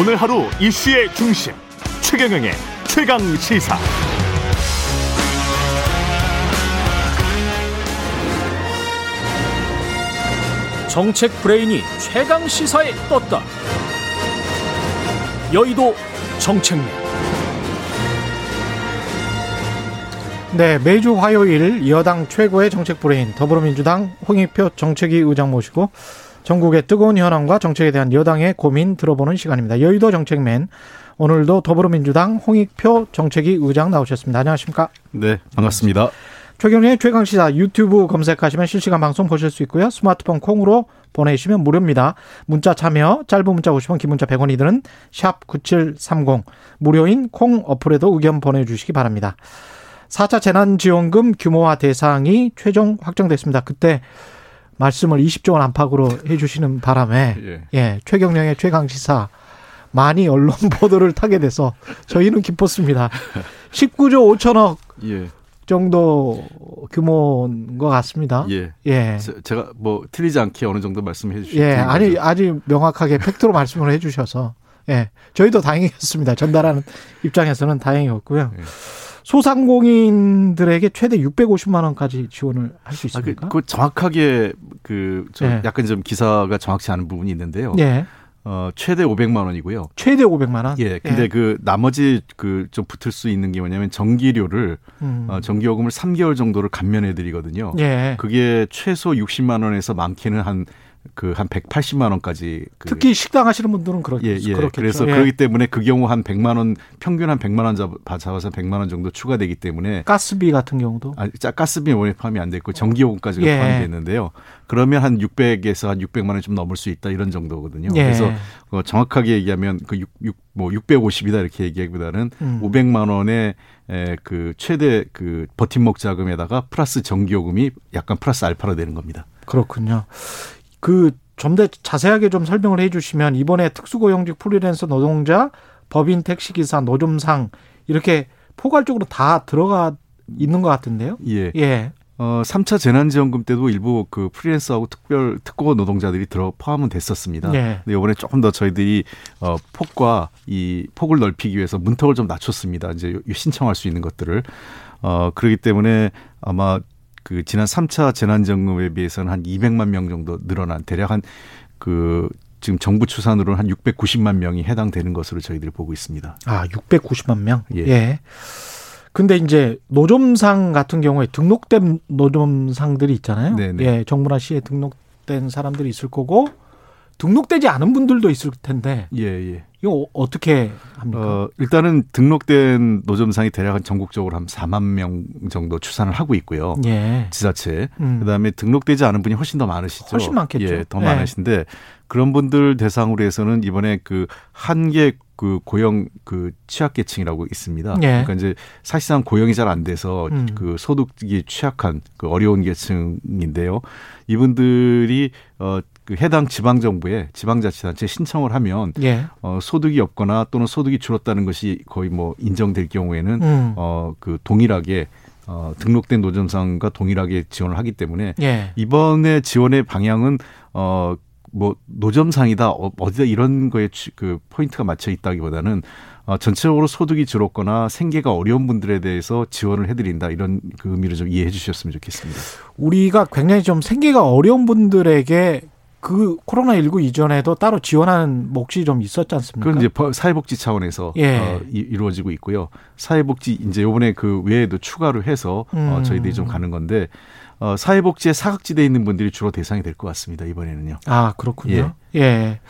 오늘 하루 이슈의 중심 최경영의 최강 시사. 정책 브레인이 최강 시사에 떴다. 여의도 정책맨. 네, 매주 화요일 여당 최고의 정책 브레인 더불어민주당 홍익표 정책위 의장 모시고 전국의 뜨거운 현안과 정책에 대한 여당의 고민 들어보는 시간입니다. 여의도 정책맨 오늘도 더불어민주당 홍익표 정책위 의장 나오셨습니다. 안녕하십니까? 네, 반갑습니다. 최경련의 최강시사 유튜브 검색하시면 실시간 방송 보실 수 있고요. 스마트폰 콩으로 보내시면 무료입니다. 문자 참여 짧은 문자 50원 긴 문자 100원이 드는 샵 9730 무료인 콩 어플에도 의견 보내주시기 바랍니다. 4차 재난지원금 규모와 대상이 최종 확정됐습니다. 그때 말씀을 20조 원 안팎으로 해주시는 바람에 예, 예 최경령의 최강 시사 많이 언론 보도를 타게 돼서 저희는 기뻤습니다. 19조 5천억 예. 정도 규모인 것 같습니다. 예. 예. 제가 뭐 틀리지 않게 어느 정도 말씀해 주시죠. 예. 아니, 아주 명확하게 팩트로 말씀을 해 주셔서 예. 저희도 다행이었습니다. 전달하는 입장에서는 다행이었고요. 예. 소상공인들에게 최대 650만 원까지 지원을 할 수 있습니까? 아, 그, 그 정확하게 그 예. 약간 좀 기사가 정확치 않은 부분이 있는데요. 예. 어, 최대 500만 원이고요. 최대 500만 원? 예. 근데 예. 그 나머지 그 좀 붙을 수 있는 게 뭐냐면 전기료를 음. 어, 전기요금을 3개월 정도를 감면해 드리거든요. 예. 그게 최소 60만 원에서 많게는 한 그 한 180만 원까지 그 특히 식당 하시는 분들은 그렇 예, 예. 그렇겠죠. 그래서 예. 그렇기 때문에 그 경우 한 100만 원 평균 한 100만 원 잡, 아서 100만 원 정도 추가되기 때문에 가스비 같은 경우도 아, 짜 가스비 원에 포함이 안 됐고 전기요금까지가 예. 포함이 됐는데요. 그러면 한 600에서 한 600만 원 좀 넘을 수 있다 이런 정도거든요. 예. 그래서 어, 정확하게 얘기하면 그 6, 6, 뭐 650이다 이렇게 얘기하기보다는 음. 500만 원의 에, 그 최대 그 버팀목 자금에다가 플러스 전기요금이 약간 플러스 알파로 되는 겁니다. 그렇군요. 그 좀 더 자세하게 좀 설명을 해 주시면 이번에 특수고용직 프리랜서 노동자, 법인 택시기사, 노점상 이렇게 포괄적으로 다 들어가 있는 것 같은데요. 예. 예. 어, 3차 재난지원금 때도 일부 그 프리랜서하고 특별 특고 노동자들이 들어 포함은 됐었습니다. 예. 근데 이번에 조금 더 저희들이 어, 폭과 이 폭을 넓히기 위해서 문턱을 좀 낮췄습니다. 이제 신청할 수 있는 것들을 어, 그렇기 때문에 아마 그 지난 3차 재난지원금에 비해서는 한 200만 명 정도 늘어난 대략 한 그 지금 정부 추산으로는 한 690만 명이 해당되는 것으로 저희들이 보고 있습니다. 아, 690만 명? 예. 예. 근데 이제 노점상 같은 경우에 등록된 노점상들이 있잖아요. 네네. 예, 정부나 시에 등록된 사람들이 있을 거고 등록되지 않은 분들도 있을 텐데. 예, 예. 이거 어떻게 합니까? 어, 일단은 등록된 노점상이 대략 한 전국적으로 한 4만 명 정도 추산을 하고 있고요. 예. 지자체. 음. 그다음에 등록되지 않은 분이 훨씬 더 많으시죠. 훨씬 많겠죠. 예, 더 예. 많으신데 그런 분들 대상으로 해서는 이번에 그 한계 그 고용 그 취약계층이라고 있습니다. 예. 그러니까 이제 사실상 고용이 잘 안 돼서 음. 그 소득이 취약한 그 어려운 계층인데요. 이분들이 어 그 해당 지방 정부에 지방자치단체 신청을 하면 예. 어, 소득이 없거나 또는 소득이 줄었다는 것이 거의 뭐 인정될 경우에는 음. 어그 동일하게 어, 등록된 노점상과 동일하게 지원을 하기 때문에 예. 이번에 지원의 방향은 어. 뭐 노점상이다 어, 어디다 이런 거에 그 포인트가 맞춰 있다기보다는 어, 전체적으로 소득이 줄었거나 생계가 어려운 분들에 대해서 지원을 해드린다 이런 그 의미를 좀 이해해 주셨으면 좋겠습니다. 우리가 굉장히 좀 생계가 어려운 분들에게 그 코로나 19 이전에도 따로 지원하는 몫이 좀 있었지 않습니까? 그건 이제 사회복지 차원에서 예. 어, 이루어지고 있고요. 사회복지 이제 요번에 그 외에도 추가로 해서 어, 음. 어, 저희들이 좀 가는 건데 어, 사회복지에 사각지대에 있는 분들이 주로 대상이 될 것 같습니다. 이번에는요. 아, 그렇군요. 예. 예.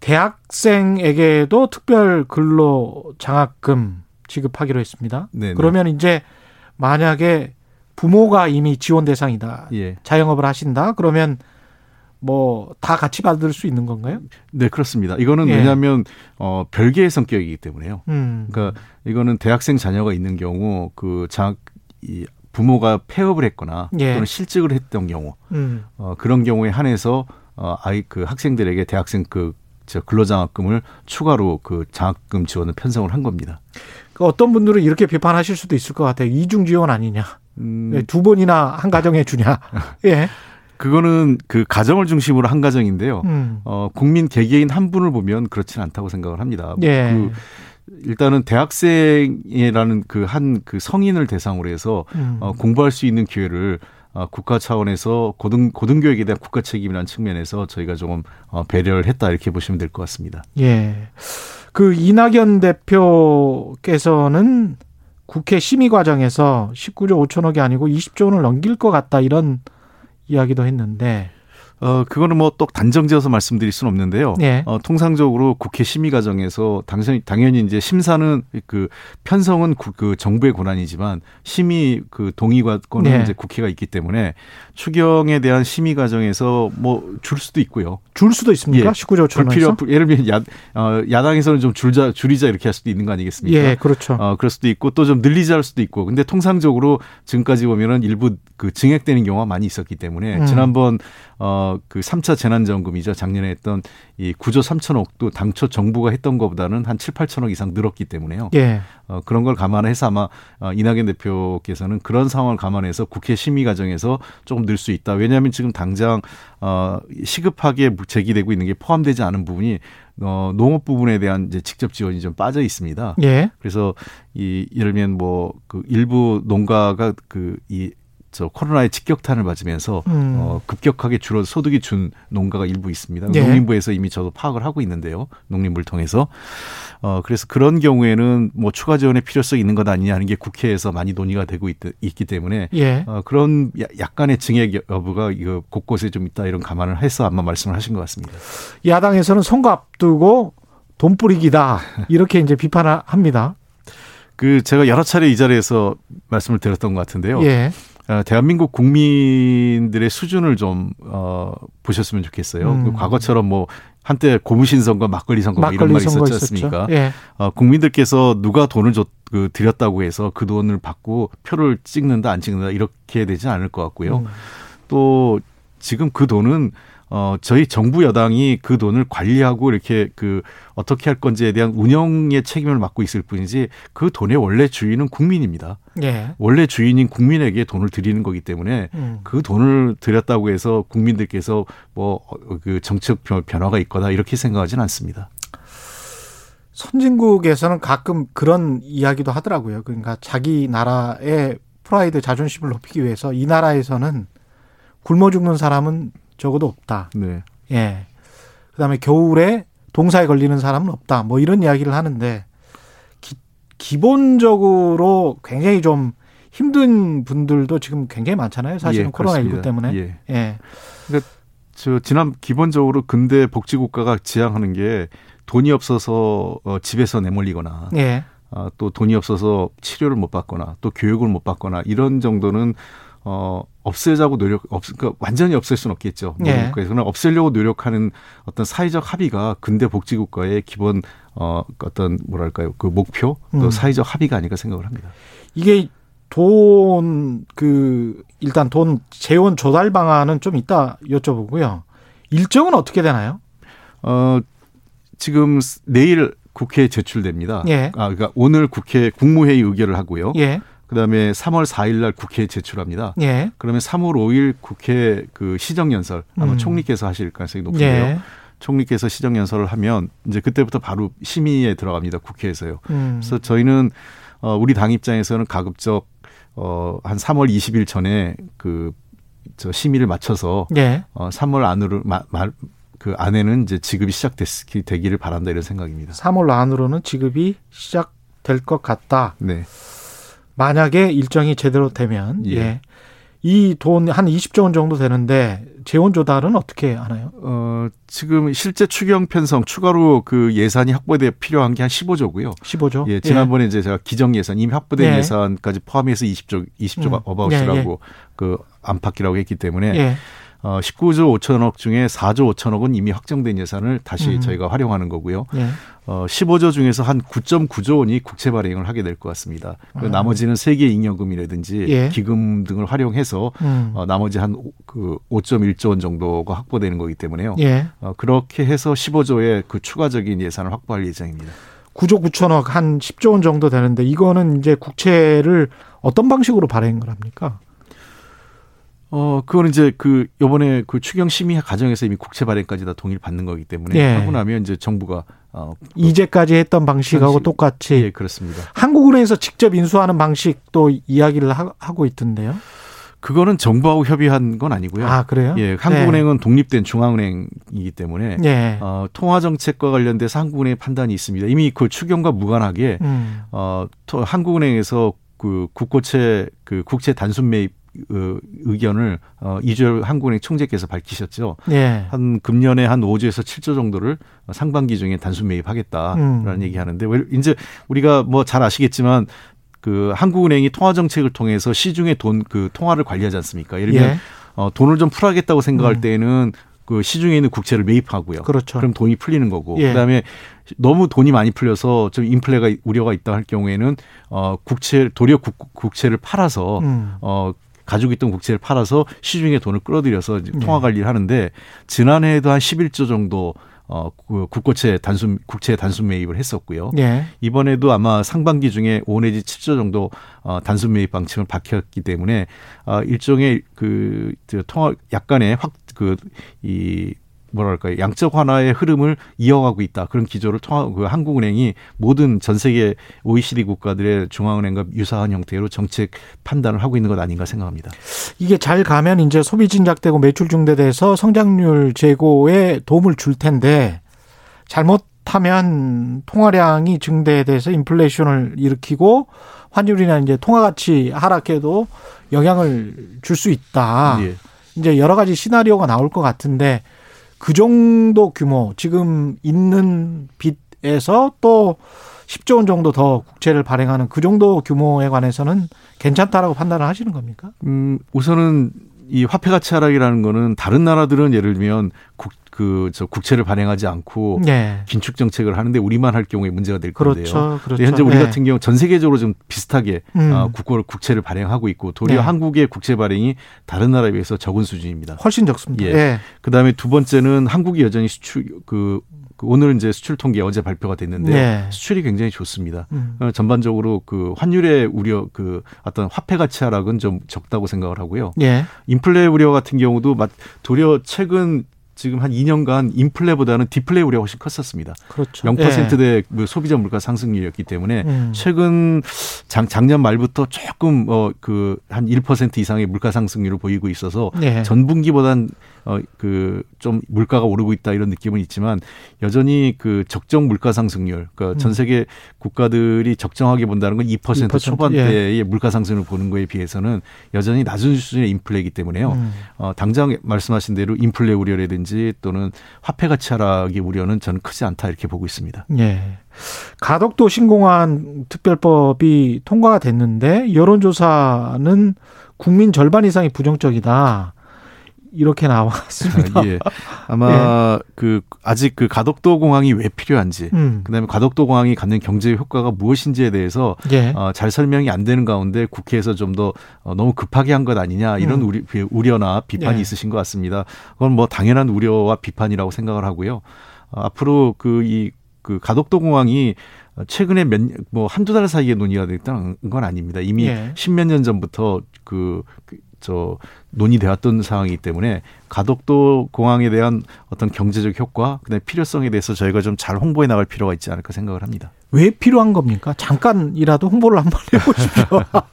대학생에게도 특별 근로 장학금 지급하기로 했습니다. 네네. 그러면 이제 만약에 부모가 이미 지원 대상이다. 예. 자영업을 하신다. 그러면 뭐 다 같이 받을 수 있는 건가요? 네, 그렇습니다. 이거는 예. 왜냐하면 어 별개의 성격이기 때문에요. 음. 그러니까 이거는 대학생 자녀가 있는 경우 그장이 부모가 폐업을 했거나 예. 또는 실직을 했던 경우 음. 어 그런 경우에 한해서 어 아이 그 학생들에게 대학생 그 저 근로장학금을 추가로 그 장학금 지원을 편성을 한 겁니다. 그 어떤 분들은 이렇게 비판하실 수도 있을 것 같아요. 이중 지원 아니냐? 음. 두 번이나 한 가정에 주냐? 예. 그거는 그 가정을 중심으로 한 가정인데요. 음. 어, 국민 개개인 한 분을 보면 그렇지는 않다고 생각을 합니다. 예. 그 일단은 대학생이라는 그 한그 그 성인을 대상으로 해서 음. 어, 공부할 수 있는 기회를 어, 국가 차원에서 고등 고등교육에 대한 국가 책임이라는 측면에서 저희가 조금 어, 배려를 했다 이렇게 보시면 될 것 같습니다. 예. 그 이낙연 대표께서는 국회 심의 과정에서 19조 5천억이 아니고 20조 원을 넘길 것 같다 이런 이야기도 했는데 어, 그거는 뭐 또 단정지어서 말씀드릴 수는 없는데요. 예. 어, 통상적으로 국회 심의 과정에서 당연히, 당연히 이제 심사는 그 편성은 구, 그 정부의 권한이지만 심의 그 동의권은 예. 이제 국회가 있기 때문에 추경에 대한 심의 과정에서 뭐 줄 수도 있고요. 줄 수도 있습니까? 예. 19조 불필요 예를 들면 야, 어, 야당에서는 좀 줄자 줄이자 이렇게 할 수도 있는 거 아니겠습니까? 예, 그렇죠. 어, 그럴 수도 있고 또 좀 늘리자 할 수도 있고. 근데 통상적으로 지금까지 보면은 일부 그 증액되는 경우가 많이 있었기 때문에 음. 지난번 어, 그 3차 재난 지원금이죠. 작년에 했던 이 9조 3천억도 당초 정부가 했던 것보다는 한 7, 8천억 이상 늘었기 때문에요. 예. 어, 그런 걸 감안해서 아마 어, 이낙연 대표께서는 그런 상황을 감안해서 국회 심의 과정에서 조금 늘 수 있다. 왜냐하면 지금 당장 어, 시급하게 제기되고 있는 게 포함되지 않은 부분이 어, 농업 부분에 대한 이제 직접 지원이 좀 빠져 있습니다. 예. 그래서 이 예를 들면 뭐 그 일부 농가가 그 이 저 코로나의 직격탄을 맞으면서 음. 어, 급격하게 줄어 소득이 준 농가가 일부 있습니다. 예. 농림부에서 이미 저도 파악을 하고 있는데요. 농림부를 통해서 어, 그래서 그런 경우에는 뭐 추가 지원의 필요성이 있는 것 아니냐 하는 게 국회에서 많이 논의가 되고 있, 기 때문에 예. 어, 그런 약간의 증액 여부가 이거 곳곳에 좀 있다 이런 감안을 해서 아마 말씀을 하신 것 같습니다. 야당에서는 선거 앞두고 돈 뿌리기다 이렇게 이제 비판을 합니다. 그 제가 여러 차례 이 자리에서 말씀을 드렸던 것 같은데요. 예. 어, 대한민국 국민들의 수준을 좀 어, 보셨으면 좋겠어요. 음. 그 과거처럼 뭐 한때 고무신 선거, 막걸리 선거 막걸리 이런 말이 있었지 않습니까? 예. 어, 국민들께서 누가 돈을 줬, 그 드렸다고 해서 그 돈을 받고 표를 찍는다 안 찍는다 이렇게 되지 않을 것 같고요. 음. 또 지금 그 돈은 어, 저희 정부 여당이 그 돈을 관리하고 이렇게 그 어떻게 할 건지에 대한 운영의 책임을 맡고 있을 뿐이지 그 돈의 원래 주인은 국민입니다. 예. 원래 주인인 국민에게 돈을 드리는 거기 때문에 음. 그 돈을 드렸다고 해서 국민들께서 뭐 그 정책 변화가 있거나 이렇게 생각하지는 않습니다. 선진국에서는 가끔 그런 이야기도 하더라고요. 그러니까 자기 나라의 프라이드 자존심을 높이기 위해서 이 나라에서는 굶어 죽는 사람은 적어도 없다. 네. 예. 그다음에 겨울에 동사에 걸리는 사람은 없다. 뭐 이런 이야기를 하는데 기, 기본적으로 굉장히 좀 힘든 분들도 지금 굉장히 많잖아요. 사실은 예, 코로나 19 때문에. 예. 예. 그러니까 저 지난 기본적으로 근대 복지 국가가 지향하는 게 돈이 없어서 어, 집에서 내몰리거나 예. 아, 또 돈이 없어서 치료를 못 받거나 또 교육을 못 받거나 이런 정도는 어, 없애자고 노력, 없, 그러니까 완전히 없앨 수는 없겠죠. 예. 그래서는 없애려고 노력하는 어떤 사회적 합의가 근대 복지국가의 기본, 어, 어떤 뭐랄까요. 그 목표, 또 음. 사회적 합의가 아닐까 생각을 합니다. 이게 돈, 그, 일단 돈 재원 조달 방안은 좀 이따 여쭤보고요. 일정은 어떻게 되나요? 어, 지금 내일 국회에 제출됩니다. 예. 아, 그러니까 오늘 국회 국무회의 의결을 하고요. 예. 그다음에 3월 4일 날 국회에 제출합니다. 예. 그러면 3월 5일 국회 그 시정 연설 아마 음. 총리께서 하실 가능성이 높은데요. 예. 총리께서 시정 연설을 하면 이제 그때부터 바로 심의에 들어갑니다. 국회에서요. 음. 그래서 저희는 어 우리 당 입장에서는 가급적 어한 3월 20일 전에 그 저 심의를 마쳐서 예. 어 3월 안으로 마, 마, 그 안에는 이제 지급이 시작되기를 바란다 이런 생각입니다. 3월 안으로는 지급이 시작될 것 같다. 네. 만약에 일정이 제대로 되면 예. 예. 이 돈 한 20조 원 정도 되는데 재원 조달은 어떻게 하나요? 어, 지금 실제 추경 편성 추가로 그 예산이 확보돼 필요한 게 한 15조고요. 15조? 예, 지난번에 예. 이제 제가 기정 예산 이미 확보된 예. 예산까지 포함해서 20조 20조 음. 어바웃이라고 예, 예. 그 안팎이라고 했기 때문에 어 19조 5천억 중에 4조 5천억은 이미 확정된 예산을 다시 음. 저희가 활용하는 거고요. 예. 어 15조 중에서 한 9.9조 원이 국채 발행을 하게 될 것 같습니다. 아. 나머지는 세계 잉여금이라든지 예. 기금 등을 활용해서 음. 어 나머지 한 그 5.1조 원 정도가 확보되는 거기 때문에요. 예. 어 그렇게 해서 15조의 그 추가적인 예산을 확보할 예정입니다. 9조 9천억 한 10조 원 정도 되는데 이거는 이제 국채를 어떤 방식으로 발행을 합니까? 어, 그거는 이제 그 요번에 그 추경 심의 과정에서 이미 국채 발행까지 다 동의를 받는 거기 때문에 예. 하고 나면 이제 정부가 어, 이제까지 했던 방식하고 방식, 똑같이 예, 그렇습니다. 한국은행에서 직접 인수하는 방식도 이야기를 하, 고 있던데요. 그거는 정부하고 협의한 건 아니고요. 아 그래요? 예, 한국은행은 네. 독립된 중앙은행이기 때문에 네. 어, 통화 정책과 관련돼서 한국은행의 판단이 있습니다. 이미 그 추경과 무관하게 음. 어, 한국은행에서 그 국고채 그 국채 단순 매입 어, 의견을 어, 이주열 한국은행 총재께서 밝히셨죠. 예. 한 금년에 한 5조에서 7조 정도를 상반기 중에 단순 매입하겠다라는 음. 얘기하는데 이제 우리가 뭐 잘 아시겠지만 그 한국은행이 통화 정책을 통해서 시중에 돈그 통화를 관리하지 않습니까? 예를 들면 예. 어, 돈을 좀 풀어야겠다고 생각할 음. 때에는 그 시중에 있는 국채를 매입하고요. 그렇죠. 그럼 돈이 풀리는 거고. 예. 그다음에 너무 돈이 많이 풀려서 좀 인플레가 우려가 있다 할 경우에는 어 국채 도리어 국, 국채를 팔아서 음. 어 가지고 있던 국채를 팔아서 시중에 돈을 끌어들여서 통화 네. 관리를 하는데 지난해에도 한 11조 정도 어, 그 국고채 단순, 국채 단순 매입을 했었고요. 예. 이번에도 아마 상반기 중에 5 내지 7조 정도 어, 단순 매입 방침을 밝혔기 때문에 어, 일종의 그, 그 통화 약간의 확, 그, 이 뭐랄까요 양적 완화의 흐름을 이어가고 있다 그런 기조를 통한 그 한국은행이 모든 전 세계 OECD 국가들의 중앙은행과 유사한 형태로 정책 판단을 하고 있는 것 아닌가 생각합니다. 이게 잘 가면 이제 소비 진작되고 매출 증대돼서 성장률 제고에 도움을 줄 텐데 잘못하면 통화량이 증대돼서 인플레이션을 일으키고 환율이나 이제 통화 가치 하락에도 영향을 줄 수 있다. 예. 이제 여러 가지 시나리오가 나올 것 같은데 그 정도 규모 지금 있는 빚에서 또 10조 원 정도 더 국채를 발행하는 그 정도 규모에 관해서는 괜찮다라고 판단을 하시는 겁니까? 음, 우선은 이 화폐 가치 하락이라는 거는 다른 나라들은 예를 들면 국, 그 저 국채를 발행하지 않고 네. 긴축 정책을 하는데 우리만 할 경우에 문제가 될 건데요. 그렇죠. 그렇죠. 현재 우리 네. 같은 경우 전 세계적으로 좀 비슷하게 음. 어, 국고 국채를 발행하고 있고 도리어 네. 한국의 국채 발행이 다른 나라에 비해서 적은 수준입니다. 훨씬 적습니다. 예. 예. 그다음에 두 번째는 한국이 여전히 수출 그 오늘 이제 수출 통계 어제 발표가 됐는데 네. 수출이 굉장히 좋습니다. 음. 어, 전반적으로 그 환율의 우려 그 어떤 화폐 가치 하락은 좀 적다고 생각을 하고요. 예. 인플레 우려 같은 경우도 도리어 최근 지금 한 2년간 인플레보다는 디플레 우려가 훨씬 컸었습니다. 그렇죠. 0%대 예. 뭐 소비자 물가 상승률이었기 때문에 음. 최근 장, 작년 말부터 조금 어 그 한 1% 이상의 물가 상승률을 보이고 있어서 예. 전분기보단 어 그 좀 물가가 오르고 있다 이런 느낌은 있지만 여전히 그 적정 물가 상승률 그러니까 음. 전 세계 국가들이 적정하게 본다는 건 2%, 2% 초반대의 예. 물가 상승을 보는 거에 비해서는 여전히 낮은 수준의 인플레이기 때문에요. 음. 어 당장 말씀하신 대로 인플레 우려라든지 또는 화폐 가치 하락의 우려는 저는 크지 않다 이렇게 보고 있습니다. 예. 가덕도 신공항 특별법이 통과가 됐는데 여론조사는 국민 절반 이상이 부정적이다. 이렇게 나왔습니다. 아, 예. 아마 예. 그 아직 그 가덕도 공항이 왜 필요한지, 음. 그다음에 가덕도 공항이 갖는 경제 효과가 무엇인지에 대해서 예. 어, 잘 설명이 안 되는 가운데 국회에서 좀더 어, 너무 급하게 한 것 아니냐 이런 음. 우리, 우려나 비판이 예. 있으신 것 같습니다. 그건 뭐 당연한 우려와 비판이라고 생각을 하고요. 어, 앞으로 그 이그 그 가덕도 공항이 최근에 몇, 뭐 한두 달 사이에 논의가 됐다는 건 아닙니다. 이미 예. 십몇 년 전부터 그, 그 저 논의되었던 상황이기 때문에 가덕도 공항에 대한 어떤 경제적 효과, 그다음에 필요성에 대해서 저희가 좀 잘 홍보해 나갈 필요가 있지 않을까 생각을 합니다. 왜 필요한 겁니까? 잠깐이라도 홍보를 한번 해보십시오.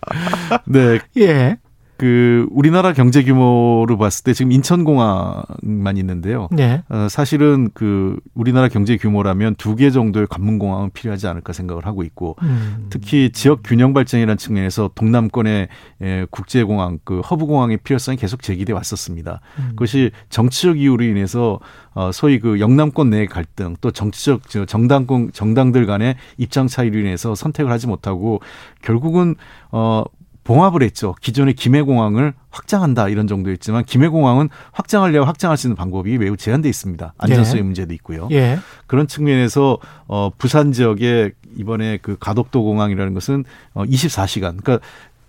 네. 예. 그 우리나라 경제 규모로 봤을 때 지금 인천공항만 있는데요. 네. 어, 사실은 그 우리나라 경제 규모라면 두 개 정도의 관문공항은 필요하지 않을까 생각을 하고 있고 음. 특히 지역 균형 발전이라는 측면에서 동남권의 예, 국제공항 그 허브공항의 필요성이 계속 제기돼 왔었습니다. 음. 그것이 정치적 이유로 인해서 어, 소위 그 영남권 내 갈등 또 정치적 정당권 정당들 간의 입장 차이로 인해서 선택을 하지 못하고 결국은 어 봉합을 했죠. 기존의 김해공항을 확장한다 이런 정도 였지만 김해공항은 확장하려고 확장할 수 있는 방법이 매우 제한돼 있습니다. 안전성의 예. 문제도 있고요. 예. 그런 측면에서 어 부산 지역에 이번에 그 가덕도 공항이라는 것은 어 24시간 그러니까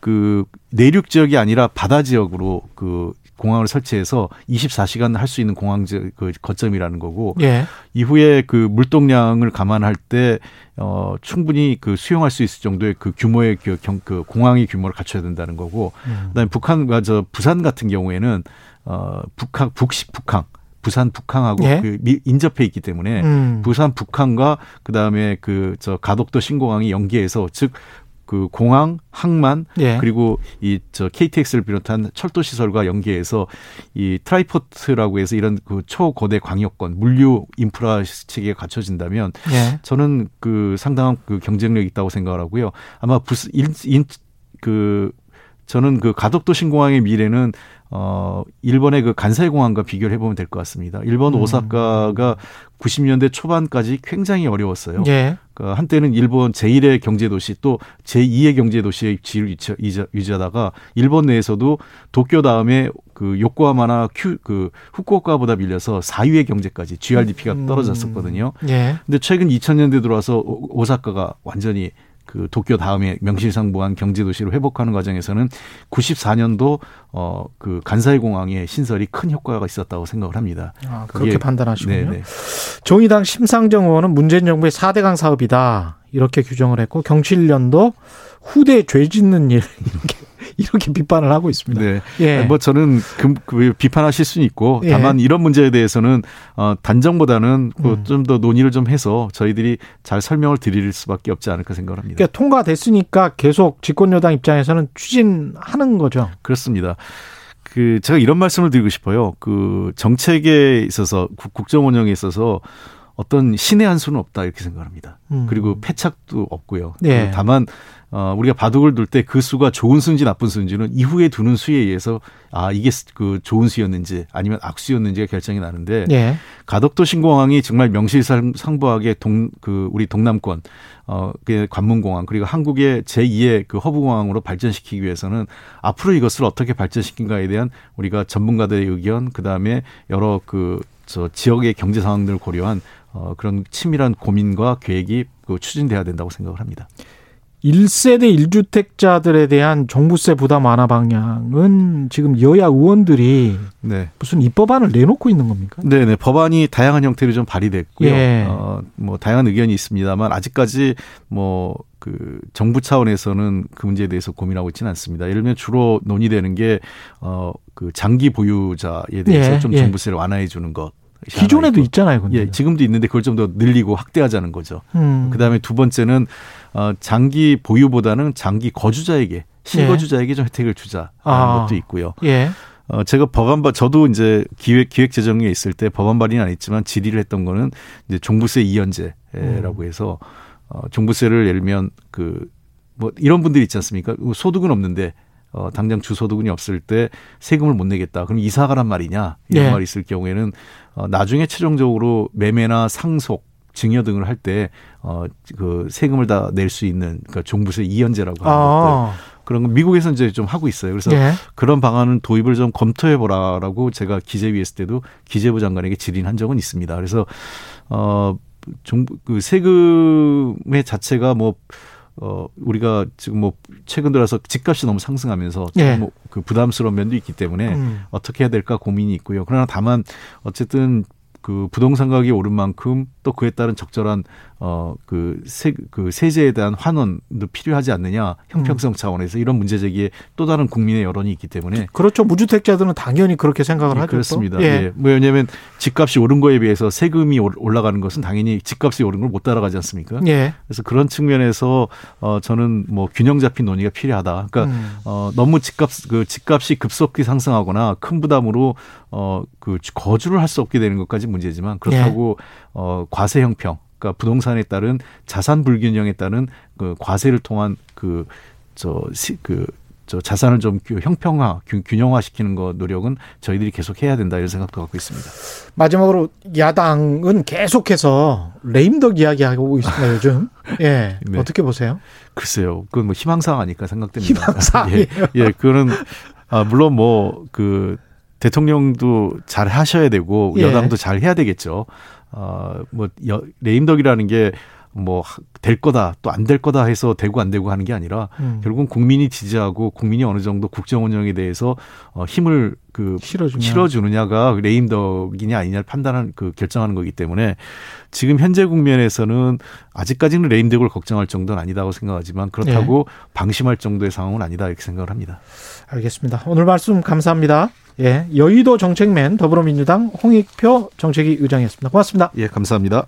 그 내륙 지역이 아니라 바다 지역으로 그 공항을 설치해서 24시간 할 수 있는 공항 그 거점이라는 거고 예. 이후에 그 물동량을 감안할 때 어, 충분히 그 수용할 수 있을 정도의 그 규모의 그, 경, 그 공항의 규모를 갖춰야 된다는 거고 음. 그다음에 북한 저 부산 같은 경우에는 어, 북한 북식 북항 부산 북항하고 예? 그 인접해 있기 때문에 음. 부산 북항과 그다음에 그 저 가덕도 신공항이 연계해서 즉 그 공항, 항만 예. 그리고 이 저 KTX를 비롯한 철도 시설과 연계해서 이 tri-port라고 해서 이런 그 초거대 광역권 물류 인프라 체계가 갖춰진다면 예. 저는 그 상당한 그 경쟁력 이 있다고 생각을 하고요. 아마 부스 인그 저는 그 가덕도 신공항의 미래는 어, 일본의 그 간사이 공항과 비교를 해보면 될 것 같습니다. 일본 음. 오사카가 90년대 초반까지 굉장히 어려웠어요. 예. 그 한때는 일본 제1의 경제 도시 또 제2의 경제 도시의 지위를 유지하다가 일본 내에서도 도쿄 다음에 그 요코하마나 큐, 그 후쿠오카보다 밀려서 4위의 경제까지 GRDP가 음. 떨어졌었거든요. 음. 예. 근데 최근 2000년대 들어와서 오사카가 완전히 그 도쿄 다음에 명실상부한 경제 도시로 회복하는 과정에서는 94년도 어그 간사이 공항의 신설이 큰 효과가 있었다고 생각을 합니다. 아, 그렇게 판단하시군요. 네네. 정의당 심상정 의원은 문재인 정부의 4대강 사업이다 이렇게 규정을 했고 경칠련도 후대 죄 짓는 일 이렇게 이렇게 비판을 하고 있습니다. 네. 예. 뭐 저는 그, 그 비판하실 수는 있고 예. 다만 예. 이런 문제에 대해서는 어, 단정보다는 그 음. 좀더 논의를 좀 해서 저희들이 잘 설명을 드릴 수밖에 없지 않을까 생각을 합니다. 그러니까 통과됐으니까 계속 집권 여당 입장에서는 추진하는 거죠. 그렇습니다. 그 제가 이런 말씀을 드리고 싶어요. 그 정책에 있어서 국정 운영에 있어서 어떤 신의 한 수는 없다 이렇게 생각합니다. 음. 그리고 패착도 없고요. 네. 다만 어, 우리가 바둑을 둘 때 그 수가 좋은 수인지 나쁜 수인지는 이후에 두는 수에 의해서 아 이게 그 좋은 수였는지 아니면 악수였는지가 결정이 나는데 예. 가덕도 신공항이 정말 명실상부하게 동 그 우리 동남권 어그 관문공항 그리고 한국의 제2의 그 허브공항으로 발전시키기 위해서는 앞으로 이것을 어떻게 발전시킨가에 대한 우리가 전문가들의 의견 그 다음에 여러 그 저 지역의 경제 상황들을 고려한 어 그런 치밀한 고민과 계획이 그 추진돼야 된다고 생각을 합니다. 1세대 1주택자들에 대한 종부세 부담 완화 방향은 지금 여야 의원들이 네. 무슨 입법안을 내놓고 있는 겁니까? 네, 네. 법안이 다양한 형태로 좀 발의됐고요. 예. 어, 뭐 다양한 의견이 있습니다만 아직까지 뭐그 정부 차원에서는 그 문제에 대해서 고민하고 있지는 않습니다. 예를 들면 주로 논의되는 게 어 그 장기 보유자에 대해서 예. 좀 예. 종부세를 완화해 주는 것. 기존에도 있잖아요. 근데. 예, 지금도 있는데 그걸 좀 더 늘리고 확대하자는 거죠. 음. 그다음에 두 번째는 어, 장기 보유보다는 장기 거주자에게 실거주자에게 예. 좀 혜택을 주자라는 아. 것도 있고요. 예. 어, 제가 법안 발, 저도 이제 기획, 기획 재정에 있을 때 법안 발의는 안 했지만 질의를 했던 거는 이제 종부세 이연제라고 음. 해서 어, 종부세를 예를 들면 그, 뭐 이런 분들이 있지 않습니까? 소득은 없는데 어, 당장 주소득이 없을 때 세금을 못 내겠다. 그럼 이사 가란 말이냐? 이런 네. 말이 있을 경우에는 어, 나중에 최종적으로 매매나 상속 증여 등을 할 때 어 그 세금을 다 낼 수 있는 그 종부세 이연제라고 하는 아. 것들 그런 건 미국에서 이제 좀 하고 있어요. 그래서 예. 그런 방안은 도입을 좀 검토해 보라라고 제가 기재위 했을 때도 기재부 장관에게 질의한 적은 있습니다. 그래서 어종그 세금의 자체가 뭐 어, 우리가 지금 뭐 최근 들어서 집값이 너무 상승하면서 예. 뭐그 부담스러운 면도 있기 때문에 음. 어떻게 해야 될까 고민이 있고요. 그러나 다만 어쨌든 그 부동산 가격이 오른 만큼 또 그에 따른 적절한 어그 세, 그 세제에 대한 환원도 필요하지 않느냐 형평성 음. 차원에서 이런 문제 제기에 또 다른 국민의 여론이 있기 때문에 그렇죠 무주택자들은 당연히 그렇게 생각을 네, 하죠. 그렇습니다. 예. 예. 뭐 왜냐하면 집값이 오른 거에 비해서 세금이 올라가는 것은 당연히 집값이 오른 걸 못 따라가지 않습니까? 예. 그래서 그런 측면에서 어 저는 뭐 균형 잡힌 논의가 필요하다. 그러니까 음. 어 너무 집값 그 집값이 급속히 상승하거나 큰 부담으로 어그 거주를 할 수 없게 되는 것까지 문제지만 그렇다고 예. 어 과세 형평 그러니까 부동산에 따른 자산 불균형에 따른 그 과세를 통한 그 저그 저 자산을 좀 형평화, 균형화 시키는 거 노력은 저희들이 계속 해야 된다 이런 생각도 갖고 있습니다. 마지막으로 야당은 계속해서 레임덕 이야기하고 있습니다 요즘. 예, 네. 어떻게 보세요? 글쎄요, 그건 뭐 희망사항 아닐까 생각됩니다. 희망사항. 예, 예, 그거는 아, 물론 뭐그 대통령도 잘 하셔야 되고 예. 여당도 잘 해야 되겠죠. 어, 뭐, 여, 레임덕이라는 게, 뭐 될 거다 또 안 될 거다 해서 되고 안 되고 하는 게 아니라 음. 결국은 국민이 지지하고 국민이 어느 정도 국정 운영에 대해서 어 힘을 그 실어주냐. 실어주느냐가 레임덕이냐 아니냐를 판단하는 그 결정하는 거기 때문에 지금 현재 국면에서는 아직까지는 레임덕을 걱정할 정도는 아니다고 생각하지만 그렇다고 예. 방심할 정도의 상황은 아니다 이렇게 생각을 합니다. 알겠습니다. 오늘 말씀 감사합니다. 예, 여의도 정책맨 더불어민주당 홍익표 정책위 의장이었습니다. 고맙습니다. 예, 감사합니다.